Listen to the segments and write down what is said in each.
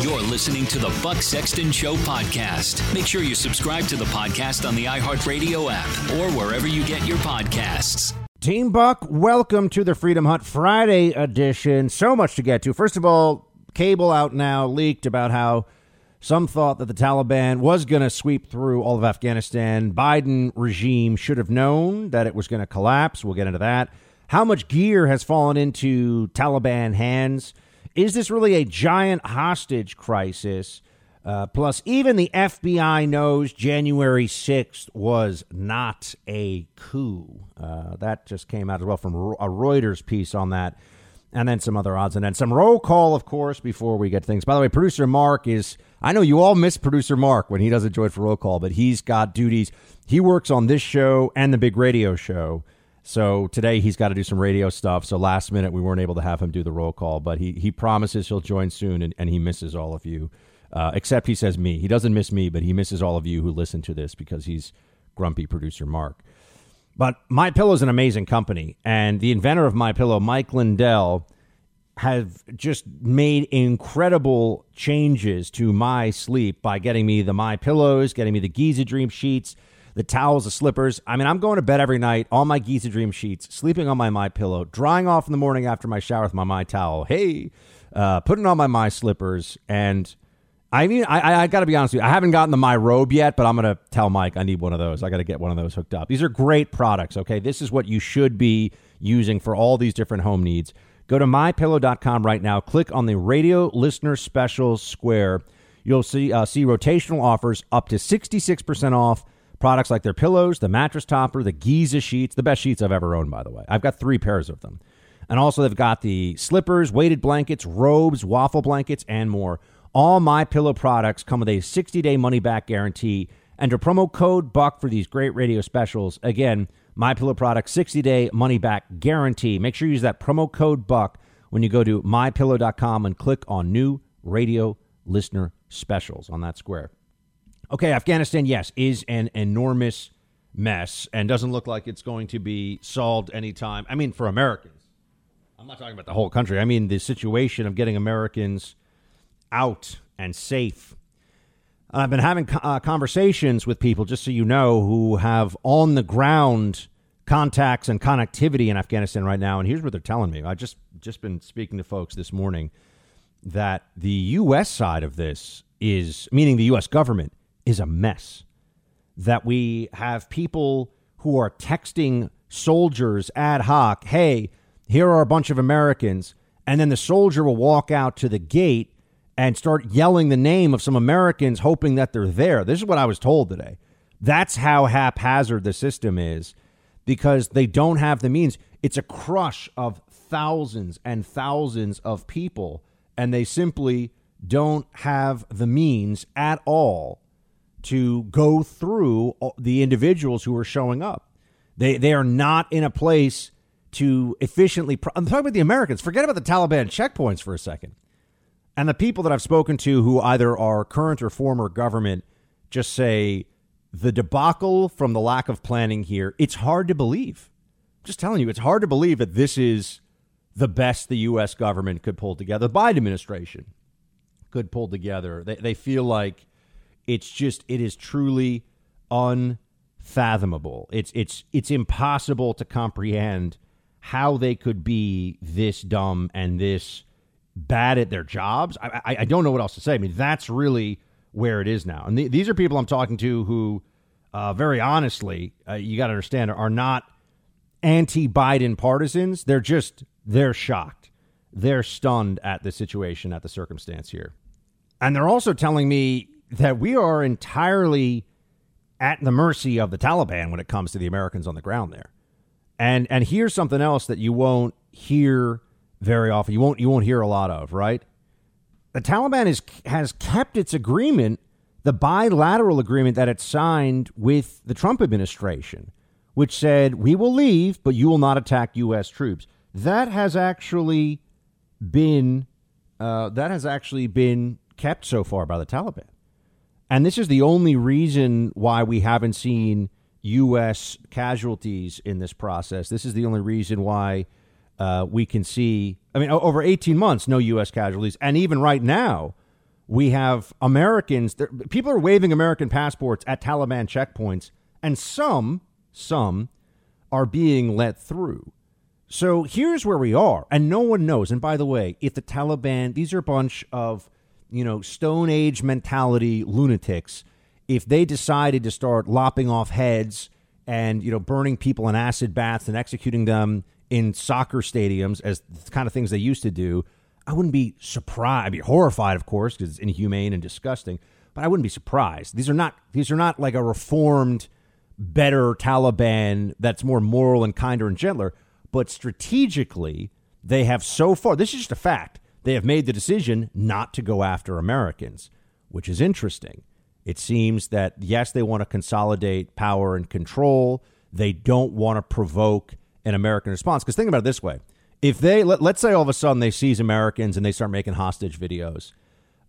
You're listening to the Buck Sexton Show podcast. Make sure you subscribe to the podcast on the iHeartRadio app or wherever you get your podcasts. Team Buck, welcome to the Freedom Hut Friday edition. So much to get to. First of all, cable out now leaked about how some thought that the Taliban was going to sweep through all of Afghanistan. Biden regime should have known that it was going to collapse. We'll get into that. How much gear has fallen into Taliban hands? Is this really a giant hostage crisis? Uh, plus, even the FBI knows January 6th was not a coup. Uh, that just came out as well from a Reuters piece on that. And then some other odds and then some roll call, of course, before we get things. By the way, producer Mark is, I know you all miss producer Mark when he doesn't join for roll call, but he's got duties. He works on this show and the big radio show. So today he's got to do some radio stuff. So last minute we weren't able to have him do the roll call, but he, he promises he'll join soon and, and he misses all of you. Uh, except he says me. He doesn't miss me, but he misses all of you who listen to this because he's grumpy producer Mark. But My Pillow is an amazing company, and the inventor of My Pillow, Mike Lindell, have just made incredible changes to my sleep by getting me the My Pillows, getting me the Giza Dream sheets, the towels, the slippers. I mean, I'm going to bed every night on my Giza Dream sheets, sleeping on my My Pillow, drying off in the morning after my shower with my My Towel. Hey, uh, putting on my My Slippers, and I mean, I, I got to be honest with you. I haven't gotten the My Robe yet, but I'm going to tell Mike I need one of those. I got to get one of those hooked up. These are great products. Okay, this is what you should be using for all these different home needs. Go to mypillow.com right now. Click on the radio listener special square. You'll see uh, see rotational offers up to 66% off Products like their pillows, the mattress topper, the Giza sheets, the best sheets I've ever owned, by the way. I've got three pairs of them. And also, they've got the slippers, weighted blankets, robes, waffle blankets, and more. All my pillow products come with a 60 day money back guarantee a promo code BUCK for these great radio specials. Again, my pillow products 60 day money back guarantee. Make sure you use that promo code BUCK when you go to mypillow.com and click on new radio listener specials on that square. Okay, Afghanistan, yes, is an enormous mess and doesn't look like it's going to be solved anytime. I mean, for Americans. I'm not talking about the whole country. I mean, the situation of getting Americans out and safe. I've been having uh, conversations with people, just so you know, who have on the ground contacts and connectivity in Afghanistan right now. And here's what they're telling me. I just just been speaking to folks this morning that the U.S. side of this is, meaning the U.S. government, is a mess. That we have people who are texting soldiers ad hoc, hey, here are a bunch of Americans. And then the soldier will walk out to the gate and start yelling the name of some Americans, hoping that they're there. This is what I was told today. That's how haphazard the system is because they don't have the means. It's a crush of thousands and thousands of people, and they simply don't have the means at all to go through the individuals who are showing up. They they are not in a place to efficiently. Pro- I'm talking about the Americans. Forget about the Taliban checkpoints for a second. And the people that I've spoken to who either are current or former government just say the debacle from the lack of planning here, it's hard to believe. I'm just telling you, it's hard to believe that this is the best the U.S. government could pull together. The Biden administration could pull together. They, they feel like it's just it is truly unfathomable. It's it's it's impossible to comprehend how they could be this dumb and this bad at their jobs. I, I, I don't know what else to say. I mean, that's really where it is now. And th- these are people I'm talking to who, uh, very honestly, uh, you got to understand, are not anti-Biden partisans. They're just they're shocked. They're stunned at the situation, at the circumstance here. And they're also telling me that we are entirely at the mercy of the Taliban when it comes to the Americans on the ground there. And and here's something else that you won't hear very often. You won't you won't hear a lot of, right? The Taliban is has kept its agreement, the bilateral agreement that it signed with the Trump administration, which said we will leave, but you will not attack U.S. troops. That has actually been uh, that has actually been kept so far by the Taliban. And this is the only reason why we haven't seen U.S. casualties in this process. This is the only reason why uh, we can see, I mean, over 18 months, no U.S. casualties. And even right now, we have Americans. People are waving American passports at Taliban checkpoints, and some, some are being let through. So here's where we are, and no one knows. And by the way, if the Taliban, these are a bunch of, you know, Stone Age mentality lunatics. If they decided to start lopping off heads and you know burning people in acid baths and executing them in soccer stadiums as the kind of things they used to do, I wouldn't be surprised. I'd be horrified, of course, because it's inhumane and disgusting. But I wouldn't be surprised. These are not these are not like a reformed, better Taliban that's more moral and kinder and gentler. But strategically, they have so far. This is just a fact. They have made the decision not to go after Americans, which is interesting. It seems that yes, they want to consolidate power and control. They don't want to provoke an American response. Because think about it this way if they let, us say all of a sudden they seize Americans and they start making hostage videos,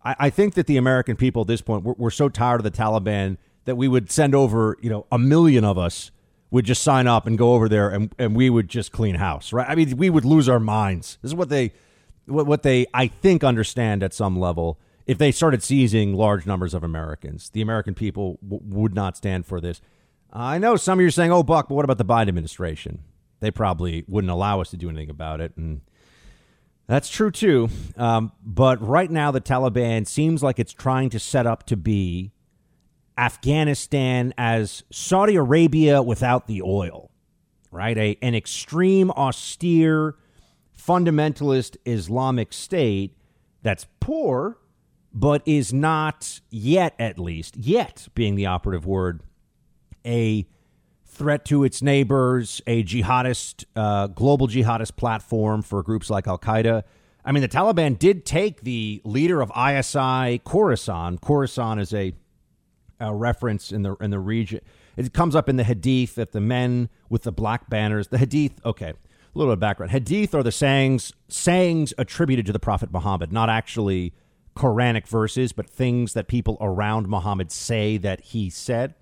I, I think that the American people at this point we're, we're, so tired of the Taliban that we would send over you know a million of us would just sign up and go over there and, and we would just clean house right I mean we would lose our minds this is what they what, what they I think understand at some level if they started seizing large numbers of Americans the American people w- would not stand for this I know some of you are saying oh Buck but what about the Biden administration they probably wouldn't allow us to do anything about it. And that's true too. Um, but right now, the Taliban seems like it's trying to set up to be Afghanistan as Saudi Arabia without the oil, right? A, an extreme, austere, fundamentalist Islamic state that's poor, but is not yet, at least, yet being the operative word, a threat to its neighbors, a jihadist, uh, global jihadist platform for groups like Al Qaeda. I mean, the Taliban did take the leader of ISIS, Khorasan. Khorasan is a, a reference in the in the region. It comes up in the Hadith that the men with the black banners. The Hadith, okay, a little bit of background. Hadith are the sayings sayings attributed to the Prophet Muhammad, not actually Quranic verses, but things that people around Muhammad say that he said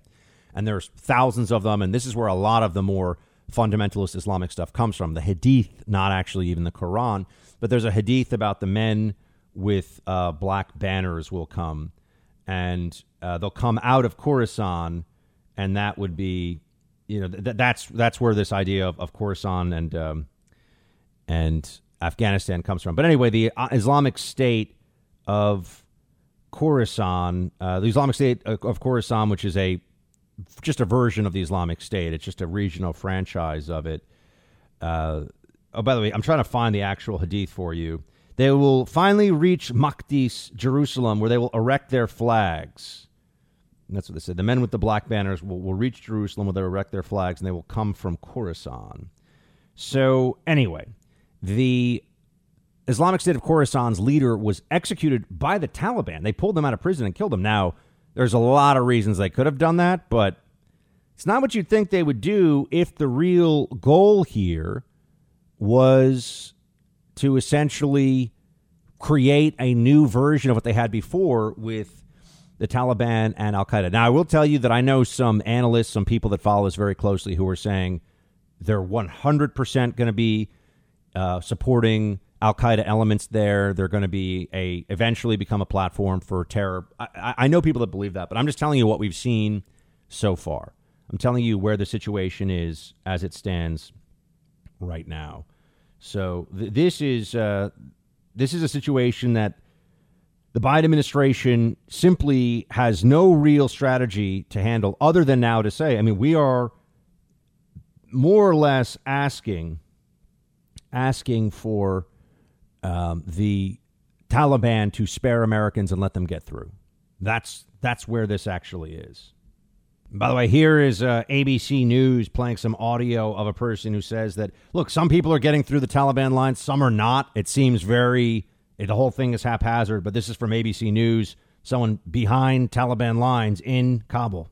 and there's thousands of them, and this is where a lot of the more fundamentalist Islamic stuff comes from. The Hadith, not actually even the Quran, but there's a Hadith about the men with uh, black banners will come, and uh, they'll come out of Khorasan, and that would be, you know, th- that's that's where this idea of, of Khorasan and um, and Afghanistan comes from. But anyway, the uh, Islamic State of Khorasan, uh, the Islamic State of Khorasan, which is a just a version of the Islamic State. It's just a regional franchise of it. Uh, oh, by the way, I'm trying to find the actual hadith for you. They will finally reach Maqdis, Jerusalem, where they will erect their flags. And that's what they said. The men with the black banners will, will reach Jerusalem where they erect their flags, and they will come from Khorasan. So, anyway, the Islamic State of Khorasan's leader was executed by the Taliban. They pulled him out of prison and killed him. Now, there's a lot of reasons they could have done that, but it's not what you'd think they would do if the real goal here was to essentially create a new version of what they had before with the Taliban and Al Qaeda. Now, I will tell you that I know some analysts, some people that follow this very closely, who are saying they're 100% going to be uh, supporting Al Qaeda elements there. They're going to be a eventually become a platform for terror. I, I, know people that believe that, but I'm just telling you what we've seen so far. I'm telling you where the situation is as it stands right now. So th- this is uh, this is a situation that the Biden administration simply has no real strategy to handle, other than now to say, I mean, we are more or less asking asking for um, the Taliban to spare Americans and let them get through. That's that's where this actually is. By the way, here is uh, ABC News playing some audio of a person who says that look, some people are getting through the Taliban lines, some are not. It seems very the whole thing is haphazard, but this is from ABC News. Someone behind Taliban lines in Kabul.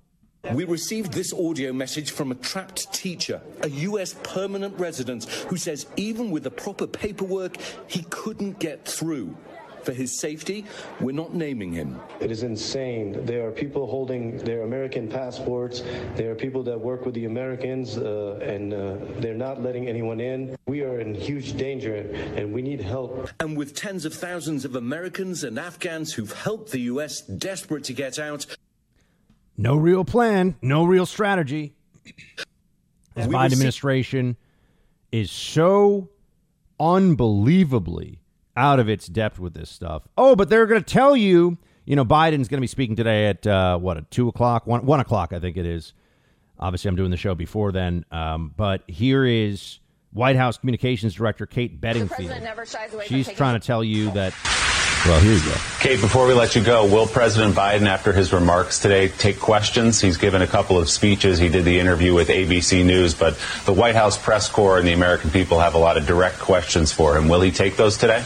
We received this audio message from a trapped teacher, a U.S. permanent resident, who says even with the proper paperwork, he couldn't get through. For his safety, we're not naming him. It is insane. There are people holding their American passports. There are people that work with the Americans, uh, and uh, they're not letting anyone in. We are in huge danger, and we need help. And with tens of thousands of Americans and Afghans who've helped the U.S. desperate to get out, no real plan, no real strategy. The Biden administration is so unbelievably out of its depth with this stuff. Oh, but they're going to tell you, you know, Biden's going to be speaking today at uh, what at two o'clock, one one o'clock, I think it is. Obviously, I'm doing the show before then. Um, but here is White House Communications Director Kate Bedingfield. She's trying to tell you that well, here you go. Kate, before we let you go, will President Biden, after his remarks today, take questions? He's given a couple of speeches. He did the interview with ABC News, but the White House press corps and the American people have a lot of direct questions for him. Will he take those today?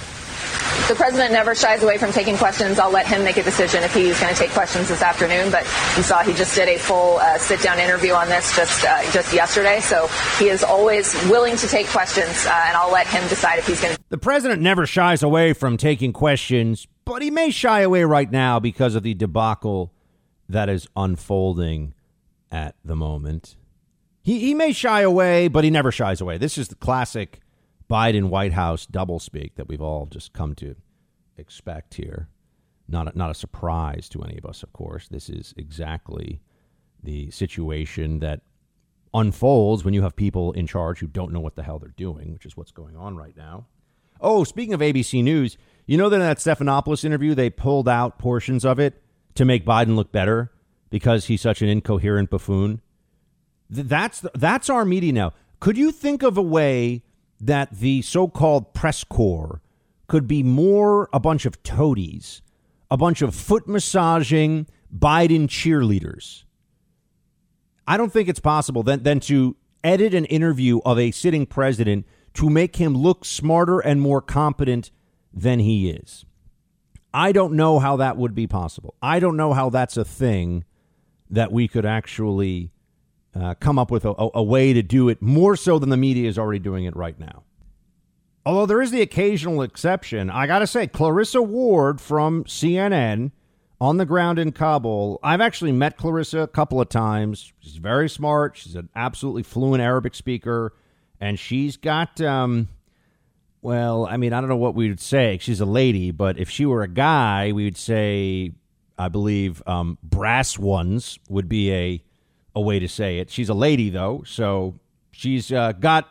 The president never shies away from taking questions. I'll let him make a decision if he's going to take questions this afternoon. But you saw he just did a full uh, sit-down interview on this just uh, just yesterday. So he is always willing to take questions, uh, and I'll let him decide if he's going to. The president never shies away from taking questions, but he may shy away right now because of the debacle that is unfolding at the moment. He he may shy away, but he never shies away. This is the classic Biden White House doublespeak that we've all just come to expect here. Not a, not a surprise to any of us, of course. This is exactly the situation that unfolds when you have people in charge who don't know what the hell they're doing, which is what's going on right now. Oh, speaking of ABC News, you know that in that Stephanopoulos interview, they pulled out portions of it to make Biden look better because he's such an incoherent buffoon. That's that's our media now. Could you think of a way that the so called press corps could be more a bunch of toadies, a bunch of foot massaging Biden cheerleaders. I don't think it's possible then, then to edit an interview of a sitting president to make him look smarter and more competent than he is. I don't know how that would be possible. I don't know how that's a thing that we could actually uh, come up with a, a way to do it more so than the media is already doing it right now. Although there is the occasional exception, I got to say, Clarissa Ward from CNN on the ground in Kabul. I've actually met Clarissa a couple of times. She's very smart. She's an absolutely fluent Arabic speaker. And she's got, um, well, I mean, I don't know what we would say. She's a lady, but if she were a guy, we would say, I believe, um, brass ones would be a a way to say it. She's a lady, though, so she's uh, got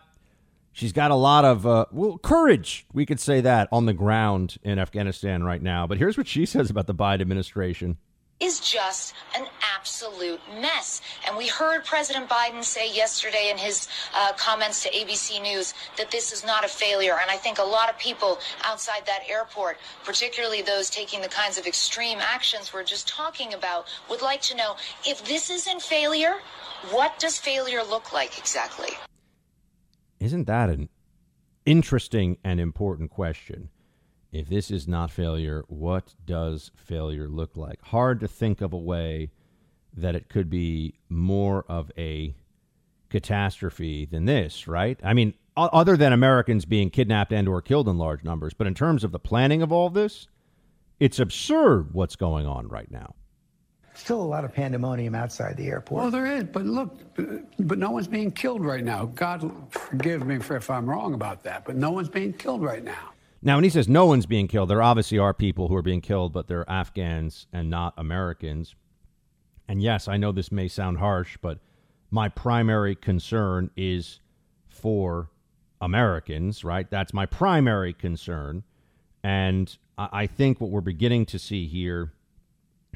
she's got a lot of uh, well courage. We could say that on the ground in Afghanistan right now. But here's what she says about the Biden administration is just an absolute mess. And we heard President Biden say yesterday in his uh, comments to ABC News that this is not a failure. And I think a lot of people outside that airport, particularly those taking the kinds of extreme actions we're just talking about, would like to know if this isn't failure, what does failure look like exactly? Isn't that an interesting and important question? If this is not failure, what does failure look like? Hard to think of a way that it could be more of a catastrophe than this, right? I mean, other than Americans being kidnapped and or killed in large numbers, but in terms of the planning of all this, it's absurd what's going on right now. Still a lot of pandemonium outside the airport. Well, there is, but look, but no one's being killed right now. God forgive me for if I'm wrong about that, but no one's being killed right now. Now, when he says no one's being killed, there obviously are people who are being killed, but they're Afghans and not Americans. And yes, I know this may sound harsh, but my primary concern is for Americans, right? That's my primary concern. And I think what we're beginning to see here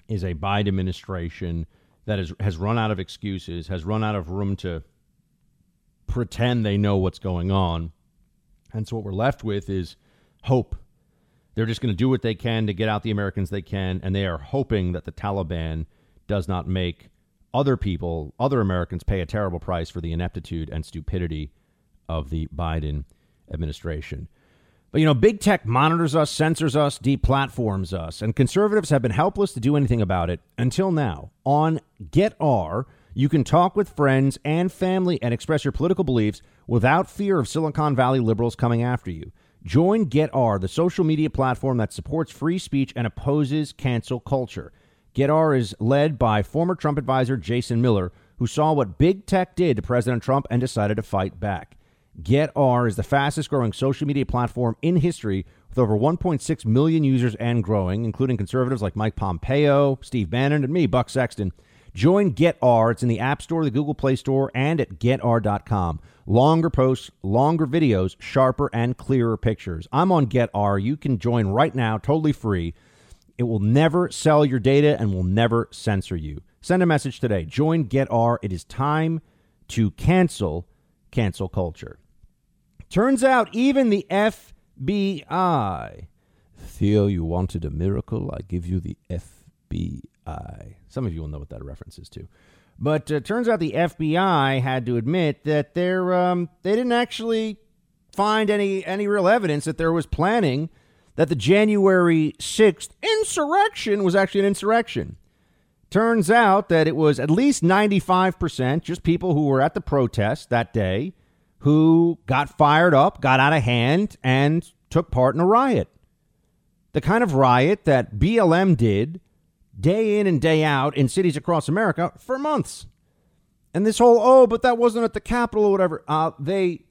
is a Biden administration that is, has run out of excuses, has run out of room to pretend they know what's going on. And so what we're left with is hope. They're just going to do what they can to get out the Americans they can, and they are hoping that the Taliban does not make other people, other Americans, pay a terrible price for the ineptitude and stupidity of the Biden administration. But you know, big tech monitors us, censors us, deplatforms us, and conservatives have been helpless to do anything about it until now. On GETTR, you can talk with friends and family and express your political beliefs without fear of Silicon Valley liberals coming after you. Join GETTR, the social media platform that supports free speech and opposes cancel culture. GETTR is led by former Trump advisor Jason Miller, who saw what big tech did to President Trump and decided to fight back. GETTR is the fastest growing social media platform in history with over 1.6 million users and growing, including conservatives like Mike Pompeo, Steve Bannon, and me, Buck Sexton. Join GETTR. It's in the App Store, the Google Play Store, and at GETTR.com. Longer posts, longer videos, sharper and clearer pictures. I'm on GETTR. You can join right now, totally free. It will never sell your data and will never censor you. Send a message today. Join GETTR. It is time to cancel cancel culture. Turns out even the FBI. Theo, you wanted a miracle. I give you the FBI. Some of you will know what that reference is to. But uh, turns out the FBI had to admit that they're, um, they didn't actually find any, any real evidence that there was planning that the January 6th insurrection was actually an insurrection. Turns out that it was at least 95% just people who were at the protest that day who got fired up, got out of hand, and took part in a riot. The kind of riot that BLM did day in and day out in cities across America for months. And this whole, oh, but that wasn't at the Capitol or whatever, uh, they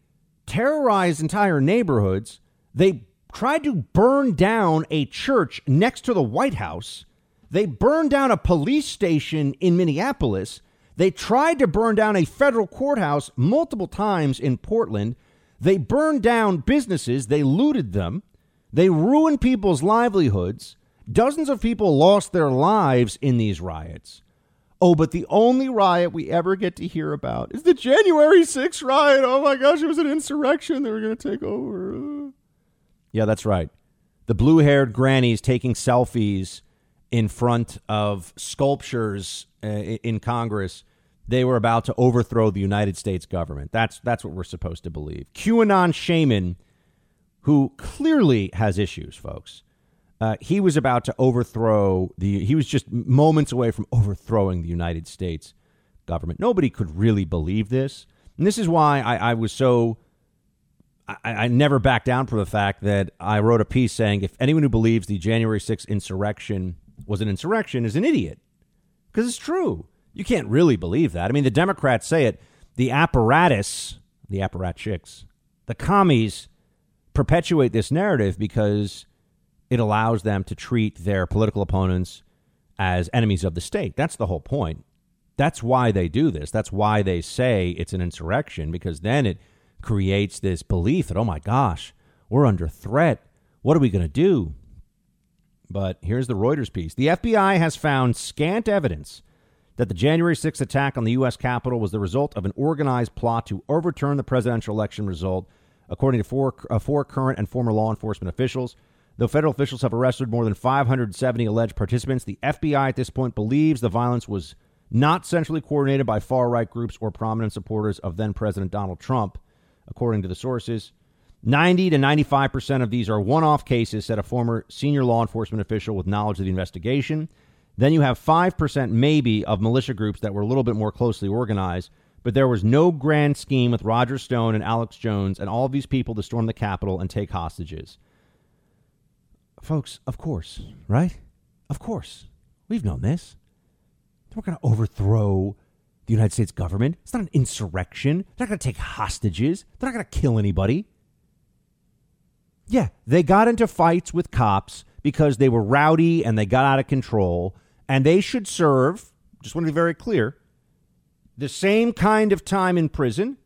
terrorized entire neighborhoods. They tried to burn down a church next to the White House. They burned down a police station in Minneapolis. They tried to burn down a federal courthouse multiple times in Portland. They burned down businesses. They looted them. They ruined people's livelihoods. Dozens of people lost their lives in these riots. Oh, but the only riot we ever get to hear about is the January 6th riot. Oh my gosh, it was an insurrection. They were going to take over. Yeah, that's right. The blue haired grannies taking selfies in front of sculptures uh, in Congress. They were about to overthrow the United States government. That's, that's what we're supposed to believe. QAnon shaman, who clearly has issues, folks uh, he was about to overthrow the. He was just moments away from overthrowing the United States government. Nobody could really believe this, and this is why I, I was so. I, I, never backed down from the fact that I wrote a piece saying if anyone who believes the January 6th insurrection was an insurrection is an idiot, because it's true. You can't really believe that. I mean, the Democrats say it. The apparatus, the apparatchiks, the commies perpetuate this narrative because it allows them to treat their political opponents as enemies of the state. That's the whole point. That's why they do this. That's why they say it's an insurrection, because then it creates this belief that, oh my gosh, we're under threat. What are we going to do? But here's the Reuters piece The FBI has found scant evidence that the January 6th attack on the U.S. Capitol was the result of an organized plot to overturn the presidential election result, according to four, uh, four current and former law enforcement officials. Though federal officials have arrested more than 570 alleged participants, the FBI at this point believes the violence was not centrally coordinated by far right groups or prominent supporters of then President Donald Trump, according to the sources. 90 to 95% of these are one off cases, said a former senior law enforcement official with knowledge of the investigation. Then you have 5% maybe of militia groups that were a little bit more closely organized, but there was no grand scheme with Roger Stone and Alex Jones and all of these people to storm the Capitol and take hostages. Folks, of course, right? Of course. We've known this. Not going to overthrow the United States government. It's not an insurrection. They're not going to take hostages. They're not going to kill anybody. Yeah, they got into fights with cops because they were rowdy and they got out of control, and they should serve, just want to be very clear, the same kind of time in prison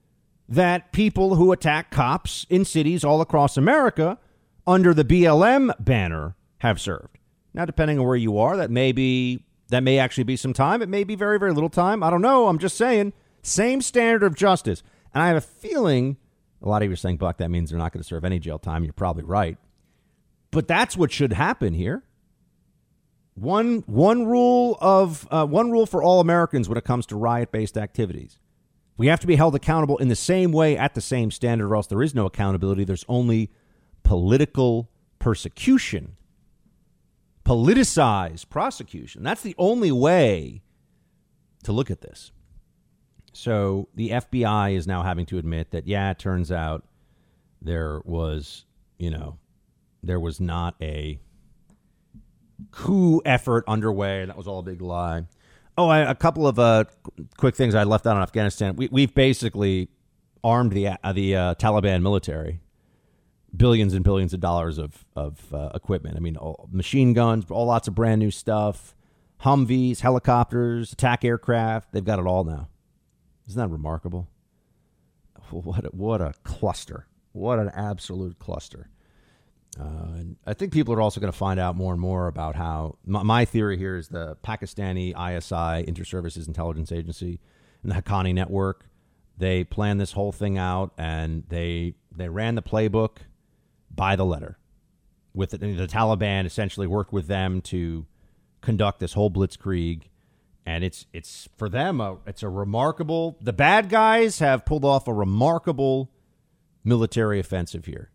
that people who attack cops in cities all across America under the BLM banner have served. Now, depending on where you are, that may be that may actually be some time. It may be very, very little time. I don't know. I'm just saying, same standard of justice. And I have a feeling a lot of you are saying, Buck, that means they're not going to serve any jail time. You're probably right. But that's what should happen here. One one rule of uh, one rule for all Americans when it comes to riot based activities. We have to be held accountable in the same way at the same standard, or else there is no accountability. There's only political persecution, politicized prosecution. That's the only way to look at this. So the FBI is now having to admit that, yeah, it turns out there was you know, there was not a coup effort underway. That was all a big lie. Oh, I, a couple of uh, quick things I left out on Afghanistan. We, we've basically armed the uh, the uh, Taliban military, billions and billions of dollars of of uh, equipment. I mean, all, machine guns, all lots of brand new stuff, Humvees, helicopters, attack aircraft. They've got it all now. Isn't that remarkable? What a, what a cluster! What an absolute cluster! Uh, and I think people are also going to find out more and more about how my, my, theory here is the Pakistani ISI Inter-Services Intelligence Agency and the Haqqani network. They planned this whole thing out and they they ran the playbook by the letter. With the, the Taliban, essentially worked with them to conduct this whole blitzkrieg, and it's it's for them a, it's a remarkable. The bad guys have pulled off a remarkable military offensive here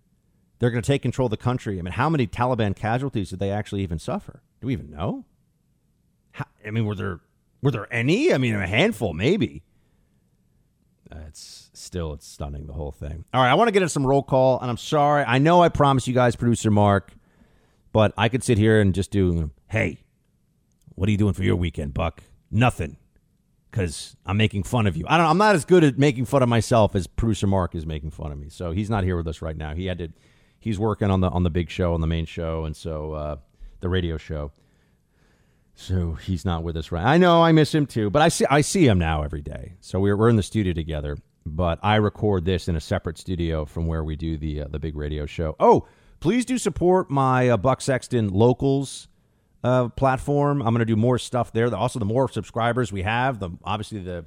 they're going to take control of the country. I mean, how many Taliban casualties did they actually even suffer? Do we even know? How, I mean, were there were there any? I mean, a handful, maybe. Uh, still it's stunning the whole thing. All right, I want to get into some roll call, and I'm sorry. I know I promised you guys, producer Mark, but I could sit here and just do, hey, what are you doing for your weekend, Buck? Nothing, because I'm making fun of you. I don't. I'm not as good at making fun of myself as producer Mark is making fun of me. So he's not here with us right now. He had to he's working on the on the big show, on the main show, and so uh, the radio show. So he's not with us right. I know I miss him too, but I see I see him now every day. So we're we're in the studio together, but I record this in a separate studio from where we do the uh, the big radio show. Oh, please do support my uh, Buck Sexton locals uh, platform. I'm going to do more stuff there. Also, the more subscribers we have, the obviously the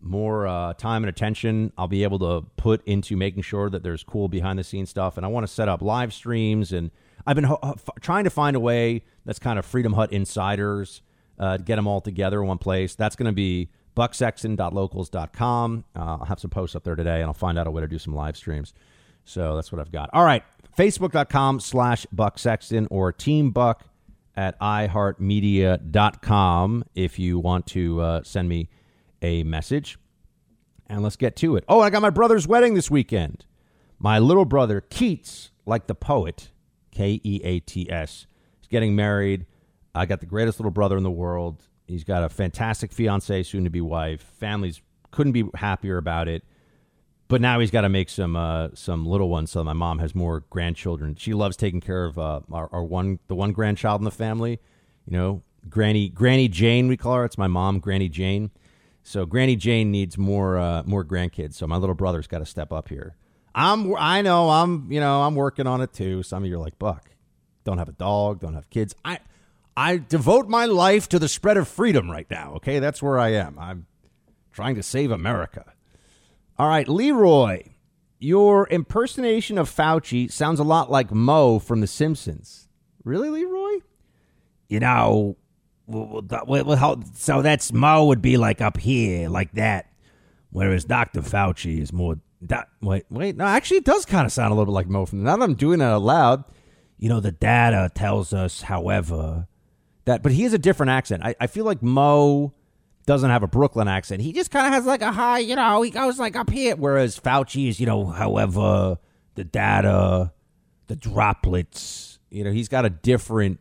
more uh, time and attention I'll be able to put into making sure that there's cool behind the scenes stuff. And I want to set up live streams. And I've been ho- f- trying to find a way that's kind of Freedom Hut insiders, uh, get them all together in one place. That's going to be bucksexton.locals.com. Uh, I'll have some posts up there today, and I'll find out a way to do some live streams. So that's what I've got. All right. Facebook.com slash Buck Sexton or Team Buck at iHeartMedia.com if you want to uh, send me a message. And let's get to it. Oh, I got my brother's wedding this weekend. My little brother, Keats, like the poet, K E A T S, is getting married. I got the greatest little brother in the world. He's got a fantastic fiance, soon to be wife. Families couldn't be happier about it. But now he's got to make some uh, some little ones. So my mom has more grandchildren. She loves taking care of uh, our, our one the one grandchild in the family. You know, Granny Granny Jane we call her. It's my mom, Granny Jane. So Granny Jane needs more uh, more grandkids. So my little brother's got to step up here. I'm I know I'm you know I'm working on it too. Some of you are like Buck, don't have a dog, don't have kids. I I devote my life to the spread of freedom right now. Okay, that's where I am. I'm trying to save America. All right, Leroy, your impersonation of Fauci sounds a lot like Moe from The Simpsons. Really, Leroy? You know, so that's Moe would be like up here, like that, whereas Dr. Fauci is more. wait, wait, no, actually, it does kind of sound a little bit like Moe. From now that I'm doing it out loud, you know, the data tells us, however, that, but he has a different accent. I, I feel like Moe doesn't have a Brooklyn accent. He just kind of has like a high, you know, he goes like up here, whereas Fauci is, you know, however, the data, the droplets, you know, he's got a different,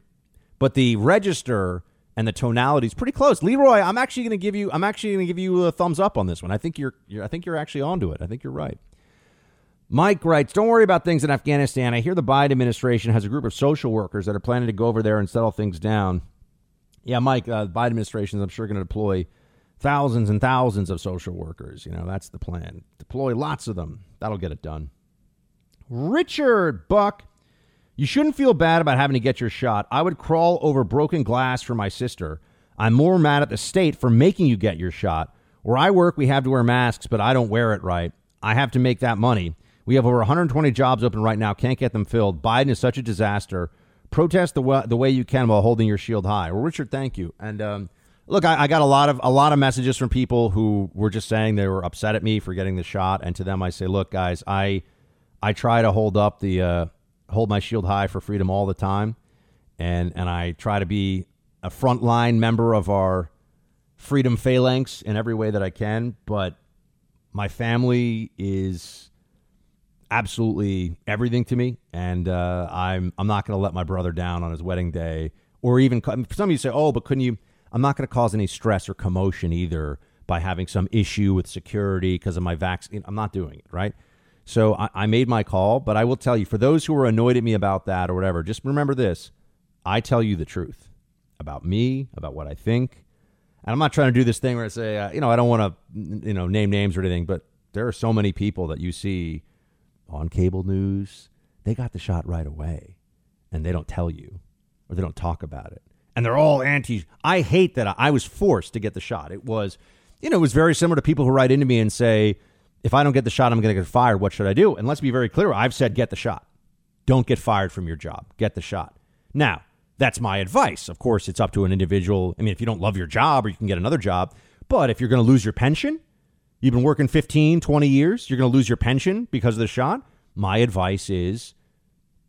but the register and the tonality is pretty close. Leroy, I'm actually going to give you I'm actually going to give you a thumbs up on this one. I think you're, you're I think you're actually onto it. I think you're right. Mike writes, "Don't worry about things in Afghanistan. I hear the Biden administration has a group of social workers that are planning to go over there and settle things down." Yeah, Mike, uh, the Biden administration is I'm sure going to deploy thousands and thousands of social workers. You know, that's the plan. Deploy lots of them. That'll get it done. Richard Buck you shouldn't feel bad about having to get your shot. I would crawl over broken glass for my sister. I'm more mad at the state for making you get your shot. Where I work, we have to wear masks, but I don't wear it right. I have to make that money. We have over 120 jobs open right now, can't get them filled. Biden is such a disaster. Protest the way, the way you can while holding your shield high. Well, Richard, thank you. And um, look, I, I, got a lot of a lot of messages from people who were just saying they were upset at me for getting the shot. And to them, I say, look, guys, I I try to hold up the uh, hold my shield high for freedom all the time, and and I try to be a frontline member of our freedom phalanx in every way that I can. But my family is absolutely everything to me, and uh, I'm I'm not going to let my brother down on his wedding day, or even some of you say, oh, but couldn't you? I'm not going to cause any stress or commotion either by having some issue with security because of my vaccine. I'm not doing it right. So I, I made my call, but I will tell you, for those who are annoyed at me about that or whatever, just remember this: I tell you the truth about me, about what I think. And I'm not trying to do this thing where I say, uh, you know, I don't want to, you know, name names or anything, but there are so many people that you see on cable news. They got the shot right away, and they don't tell you, or they don't talk about it, and they're all anti. I hate that I, was forced to get the shot. It was, you know, it was very similar to people who write into me and say, if I don't get the shot, I'm going to get fired. What should I do? And let's be very clear. I've said, get the shot. Don't get fired from your job. Get the shot. Now, that's my advice. Of course, it's up to an individual. I mean, if you don't love your job or you can get another job, but if you're going to lose your pension, you've been working 15, 20 years, you're going to lose your pension because of the shot. My advice is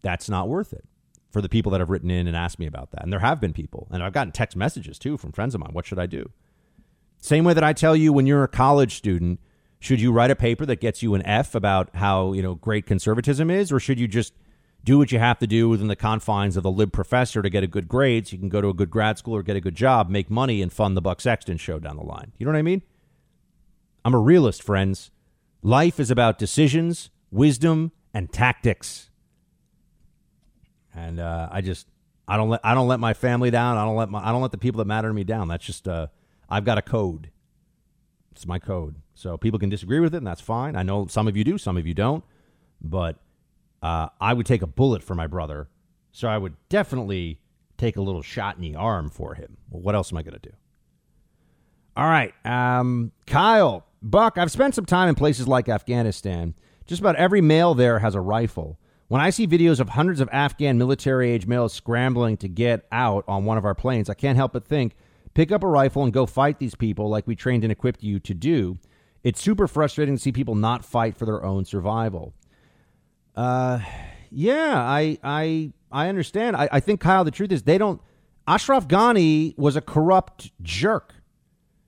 that's not worth it for the people that have written in and asked me about that. And there have been people, and I've gotten text messages too from friends of mine. What should I do? Same way that I tell you when you're a college student, should you write a paper that gets you an F about how, you know, great conservatism is, or should you just do what you have to do within the confines of the lib professor to get a good grade so you can go to a good grad school or get a good job, make money, and fund the Buck Sexton show down the line. You know what I mean? I'm a realist, friends. Life is about decisions, wisdom, and tactics. And uh, I just I don't let I don't let my family down. I don't let my I don't let the people that matter to me down. That's just uh I've got a code. It's my code. So people can disagree with it, and that's fine. I know some of you do, some of you don't. But uh, I would take a bullet for my brother. So I would definitely take a little shot in the arm for him. Well, what else am I going to do? All right. Um, Kyle, Buck, I've spent some time in places like Afghanistan. Just about every male there has a rifle. When I see videos of hundreds of Afghan military age males scrambling to get out on one of our planes, I can't help but think pick up a rifle and go fight these people like we trained and equipped you to do. It's super frustrating to see people not fight for their own survival. Uh, yeah, I I I understand. I, I think Kyle, the truth is they don't. Ashraf Ghani was a corrupt jerk,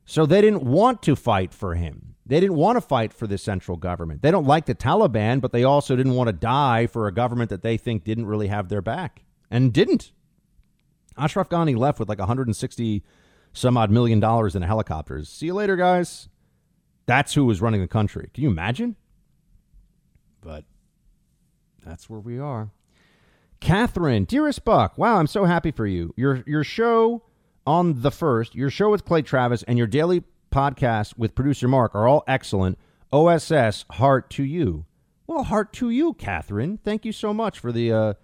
so they didn't want to fight for him. They didn't want to fight for the central government. They don't like the Taliban, but they also didn't want to die for a government that they think didn't really have their back and didn't. Ashraf Ghani left with like 160 some odd million dollars in helicopters. See you later, guys. That's who was running the country. Can you imagine? But that's where we are. Catherine, dearest Buck, wow, I'm so happy for you. Your your show on the first, your show with Clay Travis, and your daily podcast with producer Mark are all excellent. OSS, heart to you. Well, heart to you, Catherine. Thank you so much for the uh,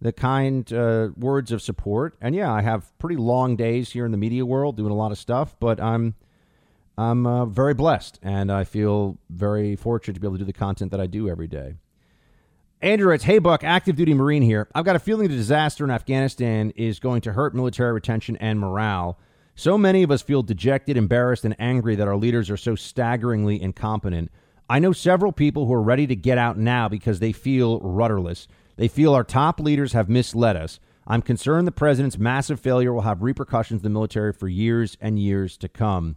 the kind uh, words of support. And yeah, I have pretty long days here in the media world doing a lot of stuff, but I'm I'm uh, very blessed, and I feel very fortunate to be able to do the content that I do every day. Andrew writes, Hey Buck, active duty Marine here. I've got a feeling the disaster in Afghanistan is going to hurt military retention and morale. So many of us feel dejected, embarrassed, and angry that our leaders are so staggeringly incompetent. I know several people who are ready to get out now because they feel rudderless. They feel our top leaders have misled us. I'm concerned the president's massive failure will have repercussions in the military for years and years to come.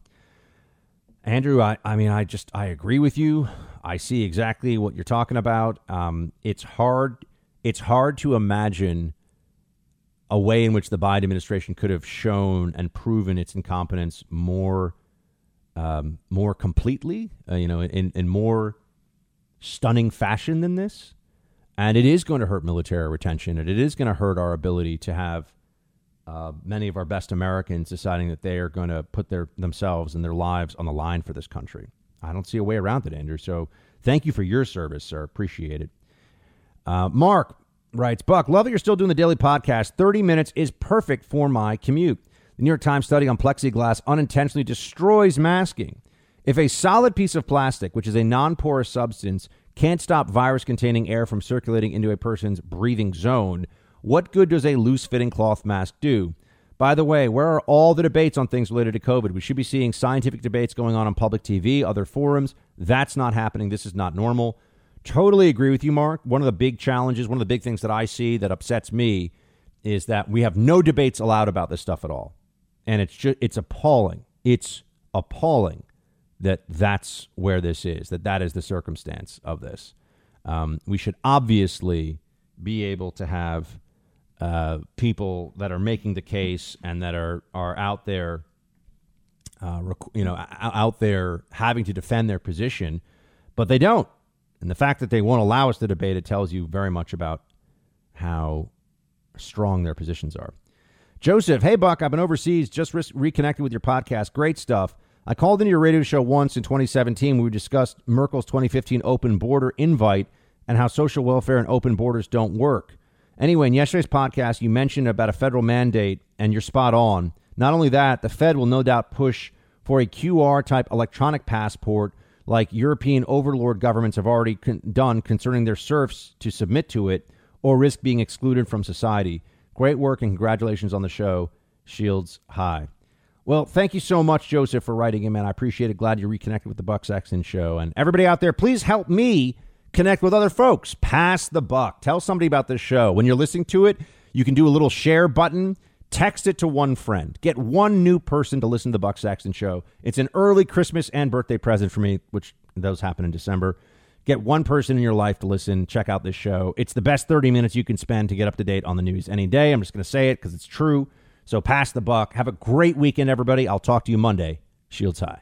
Andrew, I, I mean, I just I agree with you. I see exactly what you're talking about. Um, it's hard. It's hard to imagine a way in which the Biden administration could have shown and proven its incompetence more, um, more completely. Uh, you know, in in more stunning fashion than this. And it is going to hurt military retention, and it is going to hurt our ability to have uh, many of our best Americans deciding that they are going to put their themselves and their lives on the line for this country. I don't see a way around it, Andrew. So thank you for your service, sir. Appreciate it. Uh, Mark writes, Buck, love that you're still doing the daily podcast. 30 minutes is perfect for my commute. The New York Times study on plexiglass unintentionally destroys masking. If a solid piece of plastic, which is a non porous substance, can't stop virus containing air from circulating into a person's breathing zone, what good does a loose fitting cloth mask do? By the way, where are all the debates on things related to COVID? We should be seeing scientific debates going on on public TV, other forums. That's not happening. This is not normal. Totally agree with you, Mark. One of the big challenges, one of the big things that I see that upsets me is that we have no debates allowed about this stuff at all. And it's just, it's appalling. It's appalling that that's where this is, that that is the circumstance of this. Um, we should obviously be able to have uh, people that are making the case and that are are out there, uh, rec- you know, out there having to defend their position, but they don't. And the fact that they won't allow us to debate it tells you very much about how strong their positions are. Joseph, hey Buck, I've been overseas, just re- reconnected with your podcast. Great stuff. I called into your radio show once in 2017 when we discussed Merkel's 2015 open border invite and how social welfare and open borders don't work. Anyway, in yesterday's podcast, you mentioned about a federal mandate, and you're spot on. Not only that, the Fed will no doubt push for a QR type electronic passport like European overlord governments have already con- done concerning their serfs to submit to it or risk being excluded from society. Great work and congratulations on the show. Shields high. Well, thank you so much, Joseph, for writing in, man. I appreciate it. Glad you reconnected with the Buck Sexton show. And everybody out there, please help me connect with other folks. Pass the buck. Tell somebody about this show. When you're listening to it, you can do a little share button. Text it to one friend. Get one new person to listen to the Buck Sexton show. It's an early Christmas and birthday present for me, which those happen in December. Get one person in your life to listen. Check out this show. It's the best 30 minutes you can spend to get up to date on the news any day. I'm just going to say it because it's true. So pass the buck. Have a great weekend, everybody. I'll talk to you Monday. Shields high.